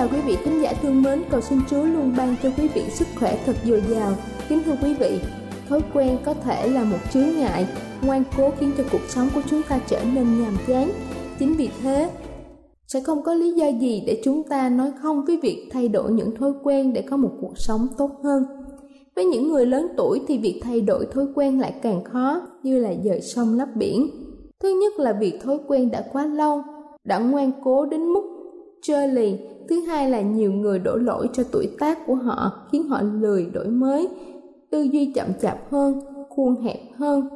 Chào quý vị khán giả thương mến, cầu xin Chúa luôn ban cho quý vị sức khỏe thật dồi dào. Kính thưa quý vị, thói quen có thể là một chướng ngại, ngoan cố khiến cho cuộc sống của chúng ta trở nên nhàm chán. Chính vì thế, sẽ không có lý do gì để chúng ta nói không với việc thay đổi những thói quen để có một cuộc sống tốt hơn. Với những người lớn tuổi thì việc thay đổi thói quen lại càng khó như là dời sông lấp biển. Thứ nhất là việc thói quen đã quá lâu, đã ngoan cố đến mức trơ lì thứ hai là nhiều người đổ lỗi cho tuổi tác của họ, khiến họ lười đổi mới, tư duy chậm chạp hơn, khuôn hẹp hơn.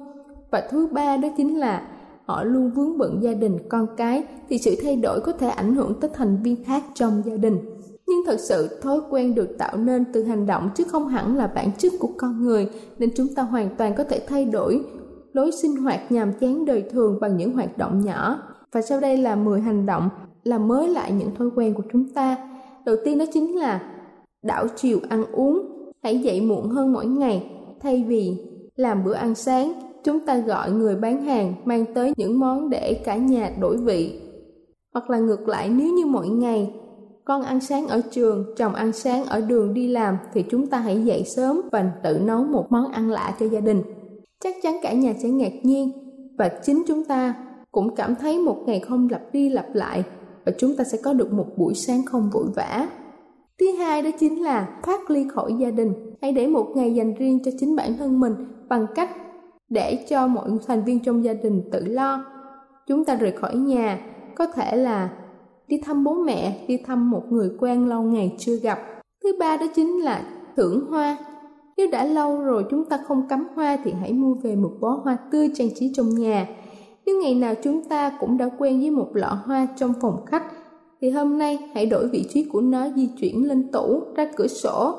Và thứ ba đó chính là họ luôn vướng bận gia đình, con cái, thì sự thay đổi có thể ảnh hưởng tới thành viên khác trong gia đình. Nhưng thật sự, thói quen được tạo nên từ hành động chứ không hẳn là bản chất của con người, nên chúng ta hoàn toàn có thể thay đổi lối sinh hoạt nhàm chán đời thường bằng những hoạt động nhỏ. Và sau đây là 10 hành động làm mới lại những thói quen của chúng ta. Đầu tiên đó chính là đảo chiều ăn uống. Hãy dậy muộn hơn mỗi ngày. Thay vì làm bữa ăn sáng, chúng ta gọi người bán hàng mang tới những món để cả nhà đổi vị. Hoặc là ngược lại, nếu như mỗi ngày con ăn sáng ở trường, chồng ăn sáng ở đường đi làm, thì chúng ta hãy dậy sớm và tự nấu một món ăn lạ cho gia đình. Chắc chắn cả nhà sẽ ngạc nhiên và chính chúng ta cũng cảm thấy một ngày không lặp đi lặp lại và chúng ta sẽ có được một buổi sáng không vội vã. Thứ hai đó chính là thoát ly khỏi gia đình. Hãy để một ngày dành riêng cho chính bản thân mình bằng cách để cho mọi thành viên trong gia đình tự lo. Chúng ta rời khỏi nhà, có thể là đi thăm bố mẹ, đi thăm một người quen lâu ngày chưa gặp. Thứ ba đó chính là thưởng hoa. Nếu đã lâu rồi chúng ta không cắm hoa thì hãy mua về một bó hoa tươi trang trí trong nhà nếu ngày nào chúng ta cũng đã quen với một lọ hoa trong phòng khách, thì hôm nay hãy đổi vị trí của nó di chuyển lên tủ, ra cửa sổ,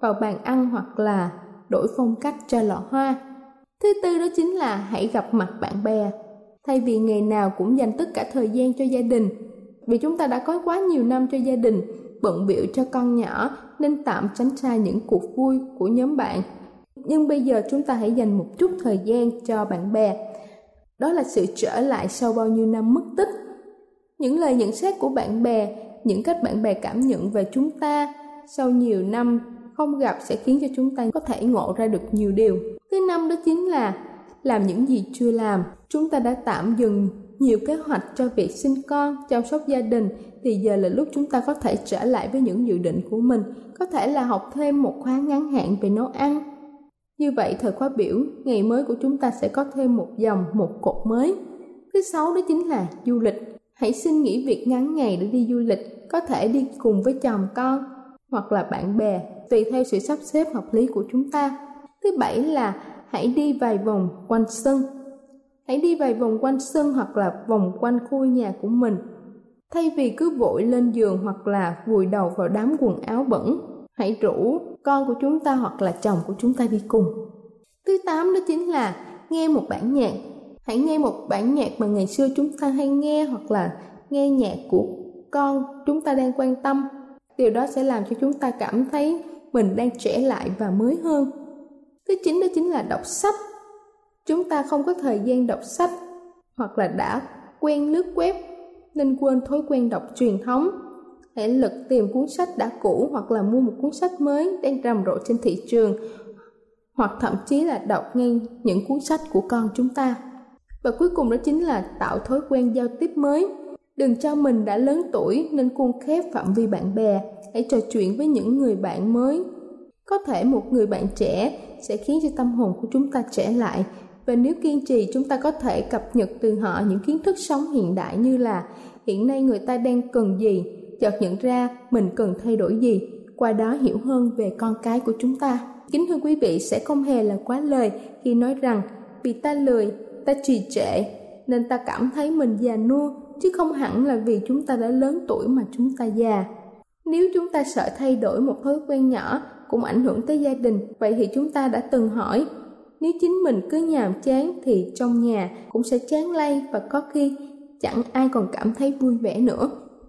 vào bàn ăn hoặc là đổi phong cách cho lọ hoa. Thứ tư đó chính là hãy gặp mặt bạn bè. Thay vì ngày nào cũng dành tất cả thời gian cho gia đình, vì chúng ta đã có quá nhiều năm cho gia đình, bận biểu cho con nhỏ nên tạm tránh xa những cuộc vui của nhóm bạn. Nhưng bây giờ chúng ta hãy dành một chút thời gian cho bạn bè đó là sự trở lại sau bao nhiêu năm mất tích. Những lời nhận xét của bạn bè, những cách bạn bè cảm nhận về chúng ta sau nhiều năm không gặp sẽ khiến cho chúng ta có thể ngộ ra được nhiều điều. Thứ năm đó chính là làm những gì chưa làm. Chúng ta đã tạm dừng nhiều kế hoạch cho việc sinh con, chăm sóc gia đình, thì giờ là lúc chúng ta có thể trở lại với những dự định của mình. Có thể là học thêm một khóa ngắn hạn về nấu ăn như vậy thời khóa biểu, ngày mới của chúng ta sẽ có thêm một dòng, một cột mới. Thứ sáu đó chính là du lịch. Hãy xin nghỉ việc ngắn ngày để đi du lịch, có thể đi cùng với chồng con hoặc là bạn bè, tùy theo sự sắp xếp hợp lý của chúng ta. Thứ bảy là hãy đi vài vòng quanh sân. Hãy đi vài vòng quanh sân hoặc là vòng quanh khu nhà của mình. Thay vì cứ vội lên giường hoặc là vùi đầu vào đám quần áo bẩn, hãy rủ con của chúng ta hoặc là chồng của chúng ta đi cùng. Thứ tám đó chính là nghe một bản nhạc. Hãy nghe một bản nhạc mà ngày xưa chúng ta hay nghe hoặc là nghe nhạc của con chúng ta đang quan tâm. Điều đó sẽ làm cho chúng ta cảm thấy mình đang trẻ lại và mới hơn. Thứ chín đó chính là đọc sách. Chúng ta không có thời gian đọc sách hoặc là đã quen lướt web nên quên thói quen đọc truyền thống. Hãy lực tìm cuốn sách đã cũ hoặc là mua một cuốn sách mới đang rầm rộ trên thị trường, hoặc thậm chí là đọc ngay những cuốn sách của con chúng ta. Và cuối cùng đó chính là tạo thói quen giao tiếp mới. Đừng cho mình đã lớn tuổi nên khuôn khép phạm vi bạn bè. Hãy trò chuyện với những người bạn mới. Có thể một người bạn trẻ sẽ khiến cho tâm hồn của chúng ta trẻ lại và nếu kiên trì, chúng ta có thể cập nhật từ họ những kiến thức sống hiện đại như là hiện nay người ta đang cần gì chợt nhận ra mình cần thay đổi gì, qua đó hiểu hơn về con cái của chúng ta. Kính thưa quý vị, sẽ không hề là quá lời khi nói rằng, vì ta lười, ta trì trệ, nên ta cảm thấy mình già nua, chứ không hẳn là vì chúng ta đã lớn tuổi mà chúng ta già. Nếu chúng ta sợ thay đổi một thói quen nhỏ cũng ảnh hưởng tới gia đình, vậy thì chúng ta đã từng hỏi, nếu chính mình cứ nhàm chán thì trong nhà cũng sẽ chán lây và có khi chẳng ai còn cảm thấy vui vẻ nữa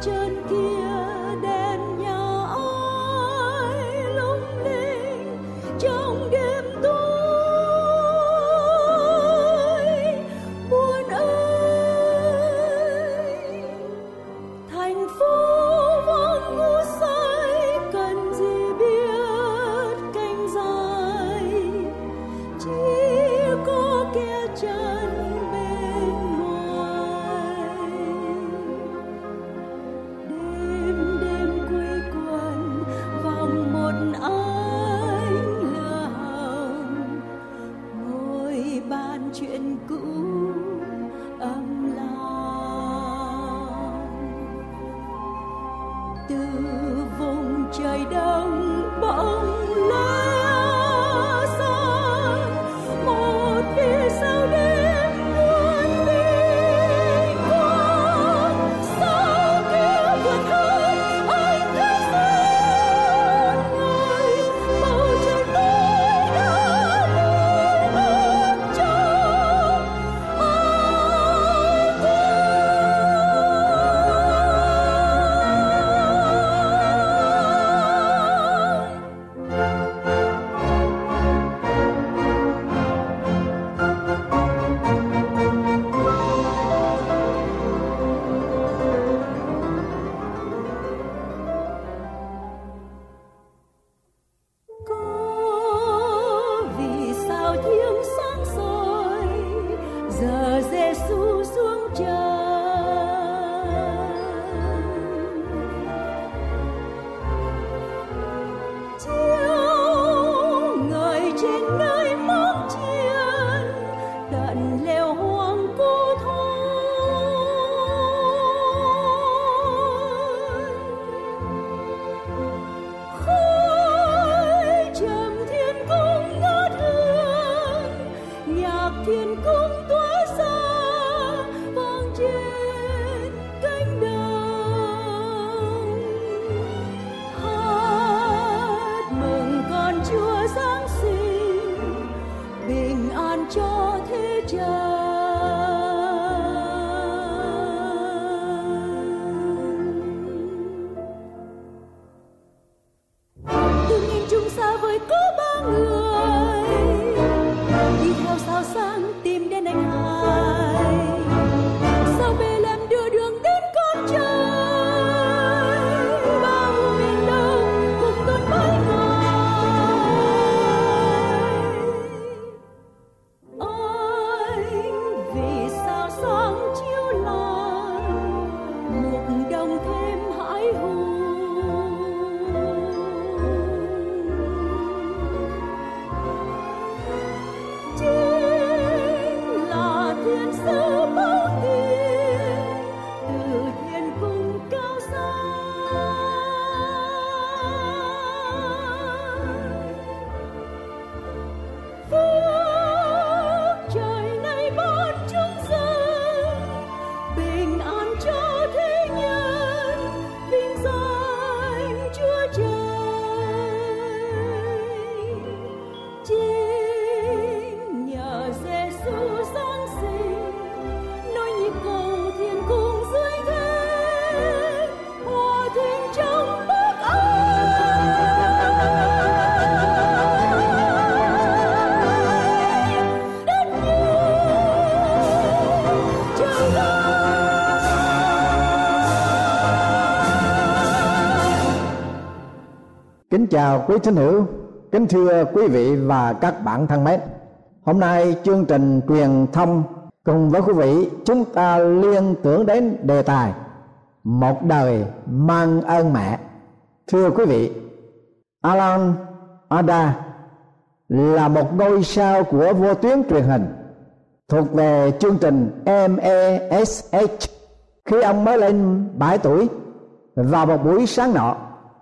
trên kia. Chào quý thính hữu, kính thưa quý vị và các bạn thân mến. Hôm nay chương trình truyền thông cùng với quý vị chúng ta liên tưởng đến đề tài một đời mang ơn mẹ. Thưa quý vị, Alan Ada là một ngôi sao của vô tuyến truyền hình thuộc về chương trình MESH khi ông mới lên 7 tuổi vào một buổi sáng nọ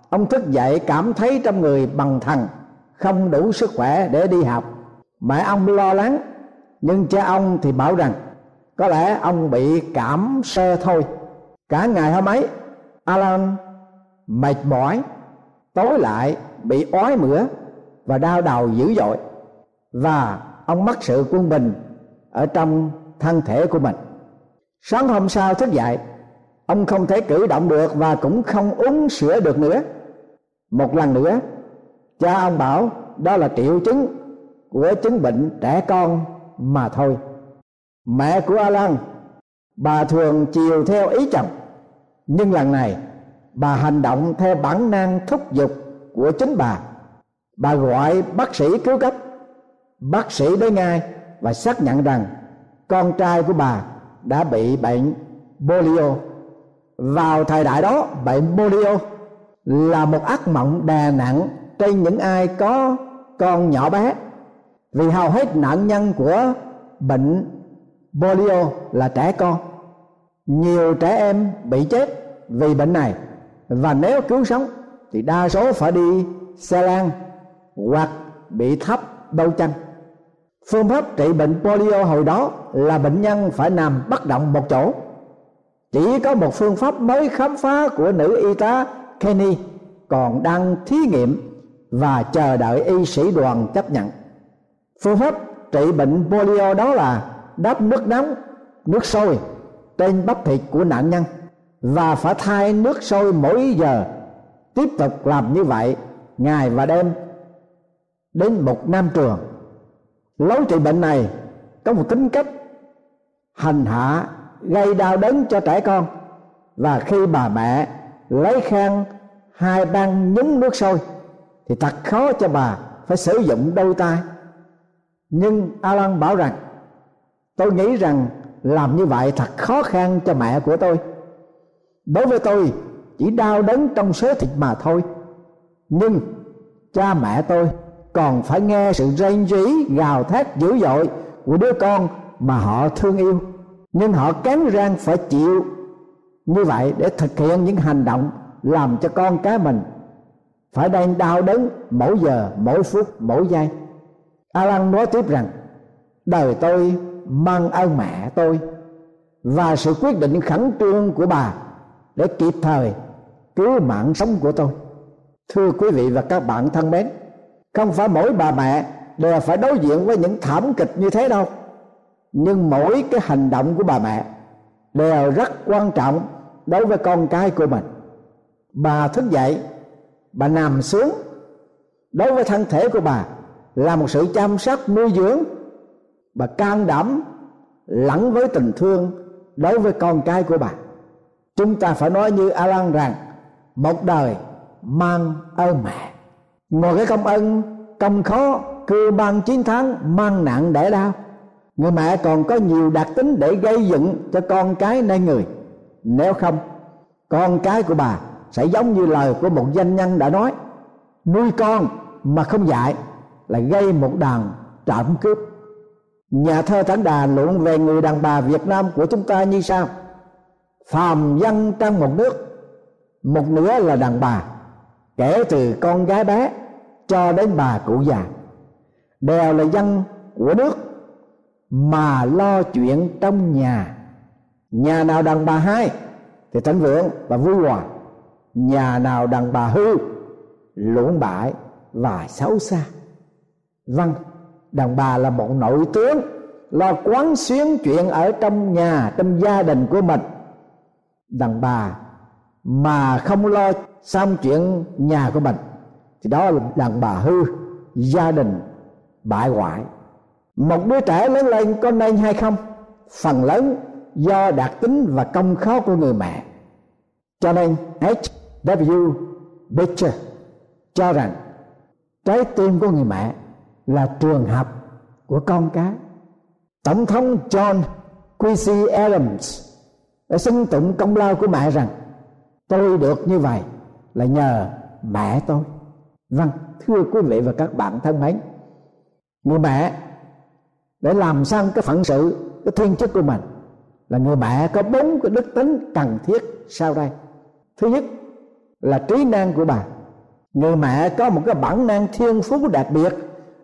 ông thức dậy cảm thấy trong người bằng thần không đủ sức khỏe để đi học. Mẹ ông lo lắng, nhưng cha ông thì bảo rằng, có lẽ ông bị cảm sơ thôi. Cả ngày hôm ấy, alan mệt mỏi, tối lại bị ói mửa và đau đầu dữ dội. Và ông mất sự quân bình ở trong thân thể của mình. Sáng hôm sau thức dậy, ông không thể cử động được và cũng không uống sữa được nữa một lần nữa, cha ông bảo đó là triệu chứng của chứng bệnh trẻ con mà thôi. Mẹ của alan, bà thường chiều theo ý chồng. Nhưng lần này, bà hành động theo bản năng thúc giục của chính bà. Bà gọi bác sĩ cứu cấp. Bác sĩ đến ngay và xác nhận rằng con trai của bà đã bị bệnh polio. Vào thời đại đó, bệnh polio là một ác mộng đè nặng trên những ai có con nhỏ bé. Vì hầu hết nạn nhân của bệnh polio là trẻ con. Nhiều trẻ em bị chết vì bệnh này. Và nếu cứu sống, thì đa số phải đi xe lan hoặc bị thấp đau chân phương pháp trị bệnh polio hồi đó là bệnh nhân phải nằm bất động một chỗ. Chỉ có một phương pháp mới khám phá của nữ y tá Kenny còn đang thí nghiệm và chờ đợi y sĩ đoàn chấp nhận. Phương pháp trị bệnh polio đó là đắp nước nóng, nước sôi trên bắp thịt của nạn nhân và phải thay nước sôi mỗi giờ. Tiếp tục làm như vậy ngày và đêm đến một năm trường. Lối trị bệnh này có một tính cách hành hạ, gây đau đớn cho trẻ con. Và khi bà mẹ lấy khăn, hai băng nhúng nước sôi, thì thật khó cho bà phải sử dụng đôi tay. Nhưng alan bảo rằng, tôi nghĩ rằng làm như vậy thật khó khăn cho mẹ của tôi. Đối với tôi, chỉ đau đớn trong số thịt mà thôi. Nhưng cha mẹ tôi còn phải nghe sự rên rỉ, gào thét dữ dội của đứa con mà họ thương yêu. Nhưng họ cắn răng phải chịu như vậy, để thực hiện những hành động làm cho con cái mình phải đang đau đớn mỗi giờ, mỗi phút, mỗi giây. Alan nói tiếp rằng, đời tôi mang ơn mẹ tôi và sự quyết định khẩn trương của bà để kịp thời cứu mạng sống của tôi. Thưa quý vị và các bạn thân mến, không phải mỗi bà mẹ đều phải đối diện với những thảm kịch như thế đâu. Nhưng mỗi cái hành động của bà mẹ đều rất quan trọng đối với con cái của mình. Bà thức dậy, bà nằm xuống. Đối với thân thể của bà, là một sự chăm sóc nuôi dưỡng. Bà can đảm, lẫn với tình thương đối với con cái của bà. Chúng ta phải nói như Alan rằng, một đời mang ơn mẹ. Ngồi cái công ơn, công khó cư mang chiến thắng mang nặng để đau. Người mẹ còn có nhiều đặc tính để gây dựng cho con cái nay người nếu không, con cái của bà sẽ giống như lời của một danh nhân đã nói, nuôi con mà không dạy là gây một đàn trộm cướp. Nhà thơ thánh đà luận về người đàn bà việt nam của chúng ta như sau. Phàm dân trong một nước, một nửa là đàn bà, kể từ con gái bé cho đến bà cụ già, đều là dân của nước mà lo chuyện trong nhà nhà nào đàn bà hai, thì thịnh vượng và vui hòa nhà nào đàn bà hư, lũng bại và xấu xa. Vâng đàn bà là một nội tướng, lo quán xuyến chuyện ở trong nhà, trong gia đình của mình. Đàn bà mà không lo xong chuyện nhà của mình, thì đó là đàn bà hư, gia đình bại hoại. Một đứa trẻ lớn lên có nên hay không? Phần lớn do đặc tính và công khó của người mẹ cho nên H.W. Beecher cho rằng trái tim của người mẹ là trường học của con cái tổng thống John Quincy Adams đã xưng tụng công lao của mẹ rằng, tôi được như vậy là nhờ mẹ tôi vâng thưa quý vị và các bạn thân mến, người mẹ để làm xong cái phận sự, cái thiên chức của mình là người mẹ có bốn cái đức tính cần thiết sau đây. Thứ nhất là trí năng của bà người mẹ có một cái bản năng thiên phú đặc biệt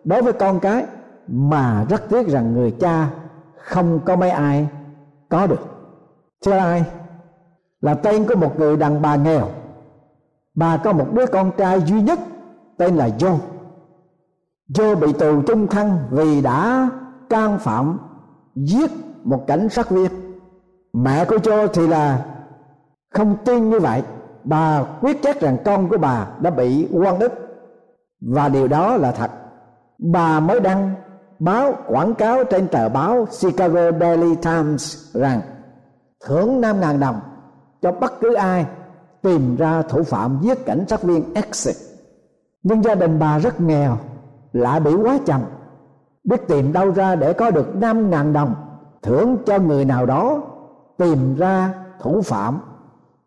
đối với con cái mà rất tiếc rằng người cha không có mấy ai có được. Thứ hai là tên của một người đàn bà nghèo. Bà có một đứa con trai duy nhất tên là Joe. Joe bị tù trung thân vì đã can phạm giết một cảnh sát viên mẹ của cho thì là không tin như vậy. Bà quyết chắc rằng con của bà đã bị quan ức. Và điều đó là thật. Bà mới đăng báo, quảng cáo trên tờ báo Chicago Daily Times rằng thưởng năm ngàn đồng cho bất cứ ai tìm ra thủ phạm giết cảnh sát viên X. Nhưng gia đình bà rất nghèo lại bị quá chậm biết tìm đâu ra để có được năm ngàn đồng thưởng cho người nào đó tìm ra thủ phạm,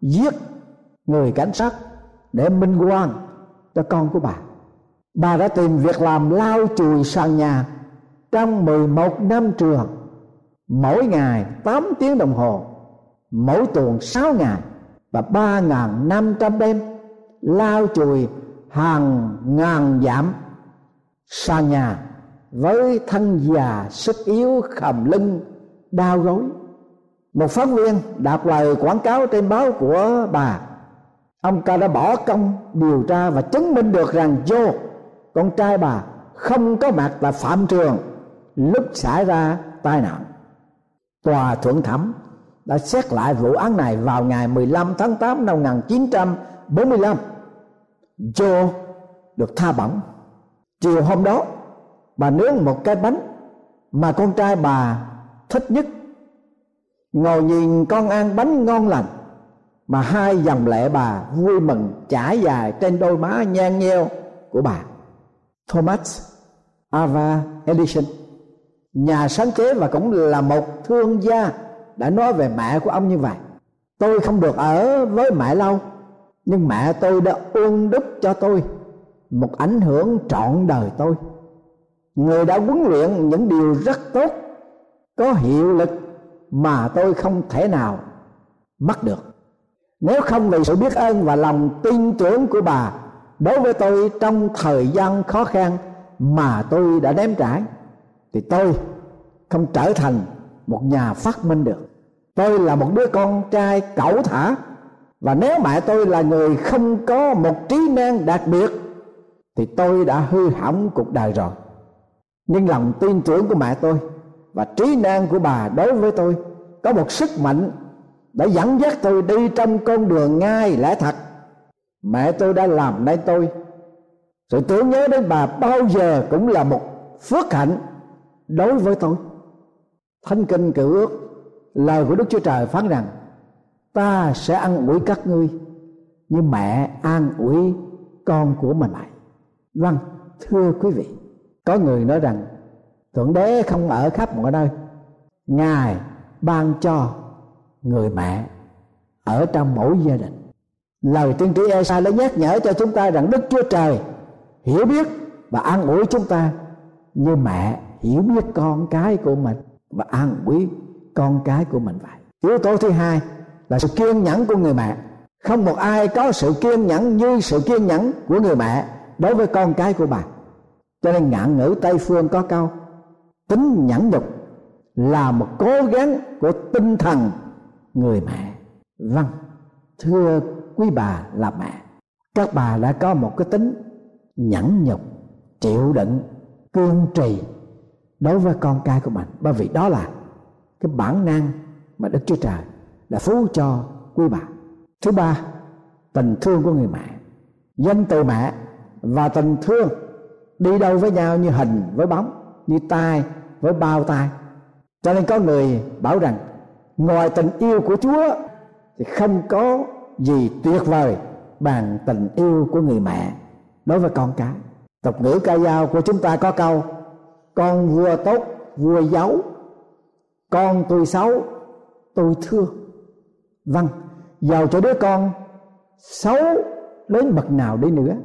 giết người cảnh sát để minh quan cho con của bà. Bà đã tìm việc làm lau chùi sàn nhà trong 11 năm trường, mỗi ngày 8 tiếng đồng hồ, mỗi tuần 6 ngày và 3.500 đêm, lau chùi hàng ngàn giảm sàn nhà với thân già sức yếu khầm lưng, đau gối một phóng viên đọc lời quảng cáo trên báo của bà. Ông ca đã bỏ công điều tra và chứng minh được rằng Joe, con trai bà, không có mặt tại phạm trường lúc xảy ra tai nạn. Tòa thượng thẩm đã xét lại vụ án này vào ngày 15 tháng 8 năm 1945 Joe được tha bổng. Chiều hôm đó, bà nướng một cái bánh mà con trai bà thích nhất ngồi nhìn con ăn bánh ngon lành mà hai dòng lệ bà vui mừng trải dài trên đôi má nhang nheo của bà. Thomas Ava, Edison nhà sáng chế và cũng là một thương gia đã nói về mẹ của ông như vậy. Tôi không được ở với mẹ lâu nhưng mẹ tôi đã ôn đúc cho tôi một ảnh hưởng trọn đời tôi. Người đã huấn luyện những điều rất tốt có hiệu lực mà tôi không thể nào mất được. Nếu không vì sự biết ơn và lòng tin tưởng của bà, đối với tôi trong thời gian khó khăn mà tôi đã ném trải, thì tôi không trở thành một nhà phát minh được. Tôi là một đứa con trai cẩu thả, và nếu mẹ tôi là người không có một trí năng đặc biệt, thì tôi đã hư hỏng cuộc đời rồi. Nhưng lòng tin tưởng của mẹ tôi và trí năng của bà đối với tôi có một sức mạnh đã dẫn dắt tôi đi trong con đường ngay lẽ thật. Mẹ tôi đã làm nên tôi. Sự tưởng nhớ đến bà bao giờ cũng là một phước hạnh đối với tôi. Thánh kinh cựu ước, lời của đức chúa trời phán rằng, ta sẽ ăn ủi các ngươi như mẹ an ủi con của mình lại. Vâng thưa quý vị, có người nói rằng thượng đế không ở khắp mọi nơi. Ngài ban cho người mẹ ở trong mỗi gia đình. Lời tiên tri Esa đã nhắc nhở cho chúng ta rằng Đức Chúa Trời hiểu biết và an ủi chúng ta như mẹ hiểu biết con cái của mình và an ủi con cái của mình vậy. Yếu tố thứ hai là sự kiên nhẫn của người mẹ. Không một ai có sự kiên nhẫn như sự kiên nhẫn của người mẹ đối với con cái của bà. Cho nên ngạn ngữ tây phương có câu tính nhẫn nhục là một cố gắng của tinh thần người mẹ. Vâng thưa quý bà là mẹ, các bà đã có một cái tính nhẫn nhục, chịu đựng, cương trì đối với con cái của mình. Bởi vì đó là cái bản năng mà đức chúa trời đã phú cho quý bà. Thứ ba, tình thương của người mẹ. Danh từ mẹ và tình thương đi đâu với nhau như hình với bóng như tai với bao tai. Cho nên có người bảo rằng, ngoài tình yêu của chúa thì không có gì tuyệt vời bằng tình yêu của người mẹ. Đối với con cái, tục ngữ ca dao của chúng ta có câu, con vua tốt, vua giấu, con tôi xấu, tôi thương. Vâng giàu cho đứa con, xấu đến bậc nào đi nữa,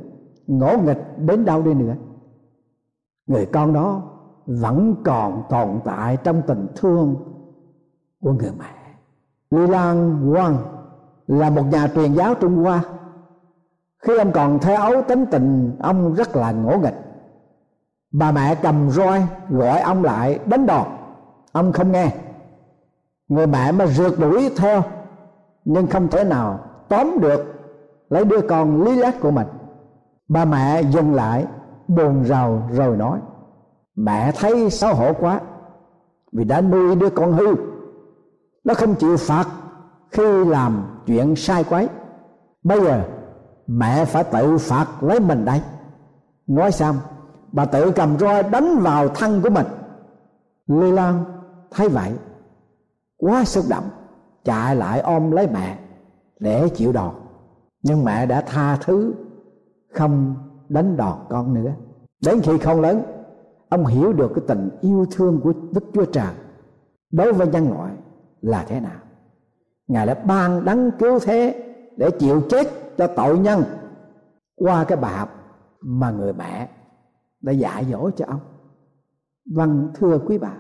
ngỗ nghịch đến đâu đi nữa. Người con đó vẫn còn tồn tại trong tình thương của người mẹ. Lý Lan Quang là một nhà truyền giáo Trung Hoa. Khi ông còn thế ấu tính tình, ông rất là ngỗ nghịch. Bà mẹ cầm roi gọi ông lại, đánh đòn. Ông không nghe. Người mẹ mà rượt đuổi theo nhưng không thể nào tóm được lấy đứa con lý lát của mình. Bà mẹ dừng lại, buồn rầu rồi nói mẹ thấy xấu hổ quá, vì đã nuôi đứa con hư. Nó không chịu phạt khi làm chuyện sai quấy. Bây giờ, mẹ phải tự phạt lấy mình đây. Nói xong bà tự cầm roi đánh vào thân của mình. Lê lan thấy vậy, quá xúc động, chạy lại ôm lấy mẹ để chịu đòn. Nhưng mẹ đã tha thứ, không đánh đòn con nữa. Đến khi không lớn ông hiểu được cái tình yêu thương của đức chúa trời đối với nhân loại là thế nào. Ngài đã ban đấng cứu thế để chịu chết cho tội nhân qua cái bài học mà người mẹ đã dạy dỗ cho ông. Vâng thưa quý bà,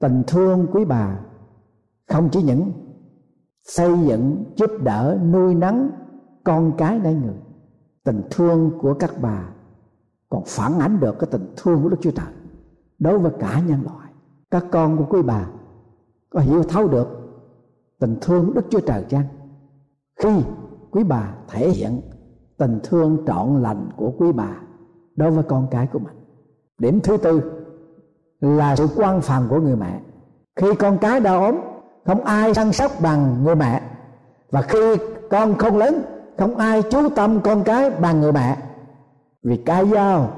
tình thương quý bà không chỉ những xây dựng, giúp đỡ, nuôi nấng con cái nơi người. Tình thương của các bà còn phản ánh được cái tình thương của đức chúa trời đối với cả nhân loại. Các con của quý bà có hiểu thấu được tình thương của đức chúa trời chăng? Khi quý bà thể hiện tình thương trọn lành của quý bà đối với con cái của mình. Điểm thứ tư là sự quan phòng của người mẹ. Khi con cái đau ốm, không ai săn sóc bằng người mẹ. Và khi con không lớn, không ai chú tâm con cái bằng người mẹ vì ca dao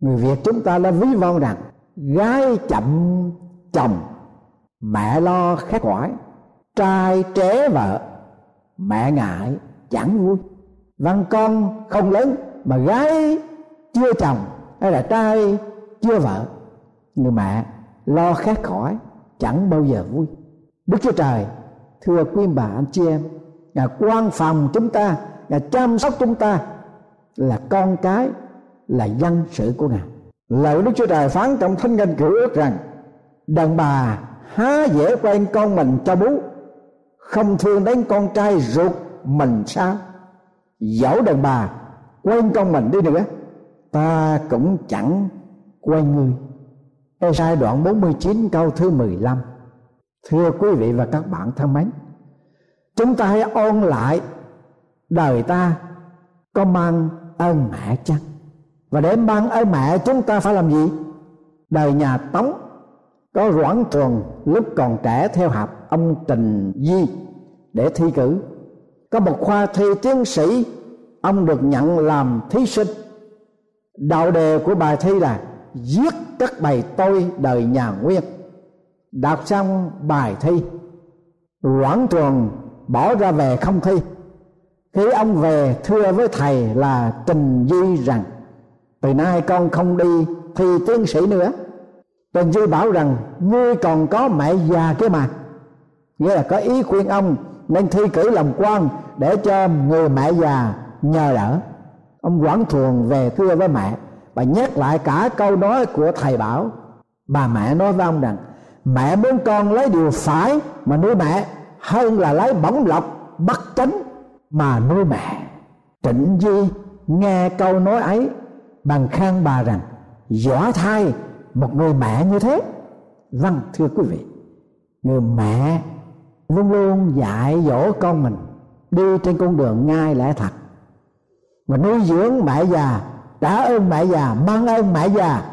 người việt chúng ta đã ví von rằng gái chậm chồng, mẹ lo khát khoải, trai tré vợ, mẹ ngại chẳng vui. Văn con không lớn mà gái chưa chồng hay là trai chưa vợ, người mẹ lo khát khỏi chẳng bao giờ vui. Đức chúa trời, thưa quý bà anh chị em, ngài quan phòng chúng ta, ngài chăm sóc chúng ta là con cái, là dân sự của ngài. Lời đức chúa trời phán trong thánh kinh cựu ước rằng, đàn bà, há dễ quen con mình cho bú, không thương đến con trai ruột mình sao? Dẫu đàn bà quen con mình đi nữa, ta cũng chẳng quen ngươi Ê-sai đoạn 49 câu thứ 15 Thưa quý vị và các bạn thân mến, Chúng ta hãy ôn lại đời ta có mang ơn mẹ chăng? Và để mang ơn mẹ, chúng ta phải làm gì? Đời nhà Tống có Doãn Trường lúc còn trẻ theo học ông Trình Di để thi cử. Có một khoa thi tiến sĩ, ông được nhận làm thí sinh. Đạo đề của bài thi là giết các bài tôi đời nhà nguyên. Đọc xong bài thi Doãn Trường bỏ ra về không thi khi ông về thưa với thầy là Trình duy rằng, từ nay con không đi thi tiến sĩ nữa. Trình duy bảo rằng, ngươi còn có mẹ già kia mà. Nghĩa là có ý khuyên ông nên thi cử làm quan để cho người mẹ già nhờ đỡ. Ông quảng thường về thưa với mẹ và nhắc lại cả câu nói của thầy bảo. Bà mẹ nói với ông rằng, mẹ muốn con lấy điều phải mà nuôi mẹ hơn là lấy bổng lộc bắt chánh mà nuôi mẹ trịnh di nghe câu nói ấy, bằng khen bà rằng, giỏ thai một người mẹ như thế. Vâng thưa quý vị, người mẹ luôn luôn dạy dỗ con mình đi trên con đường ngay lẽ thật. Và nuôi dưỡng mẹ già trả ơn mẹ già, mang ơn mẹ già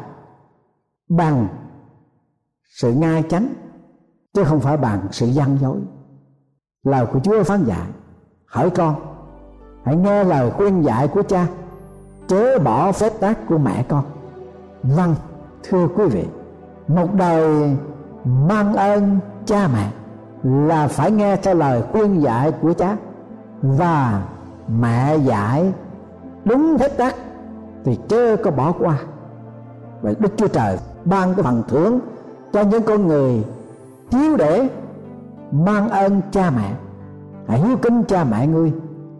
bằng sự ngay chánh, chứ không phải bằng sự gian dối. Lời của chúa phán dạy hỡi con, hãy nghe lời khuyên dạy của cha chớ bỏ phép tác của mẹ con. Vâng thưa quý vị, một đời mang ơn cha mẹ là phải nghe theo lời khuyên dạy của cha và mẹ dạy đúng phép tắc thì chớ có bỏ qua. Vậy đức chúa trời ban cái phần thưởng cho những con người thiếu để mang ơn cha mẹ hãy hiếu kính cha mẹ ngươi,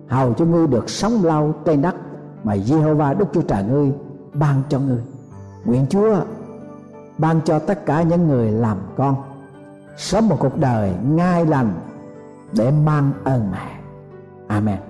hầu cho ngươi được sống lâu trên đất mà Jehovah Đức Chúa Trời ngươi ban cho ngươi. Nguyện Chúa ban cho tất cả những người làm con sống một cuộc đời ngai lành để mang ơn mẹ. Amen.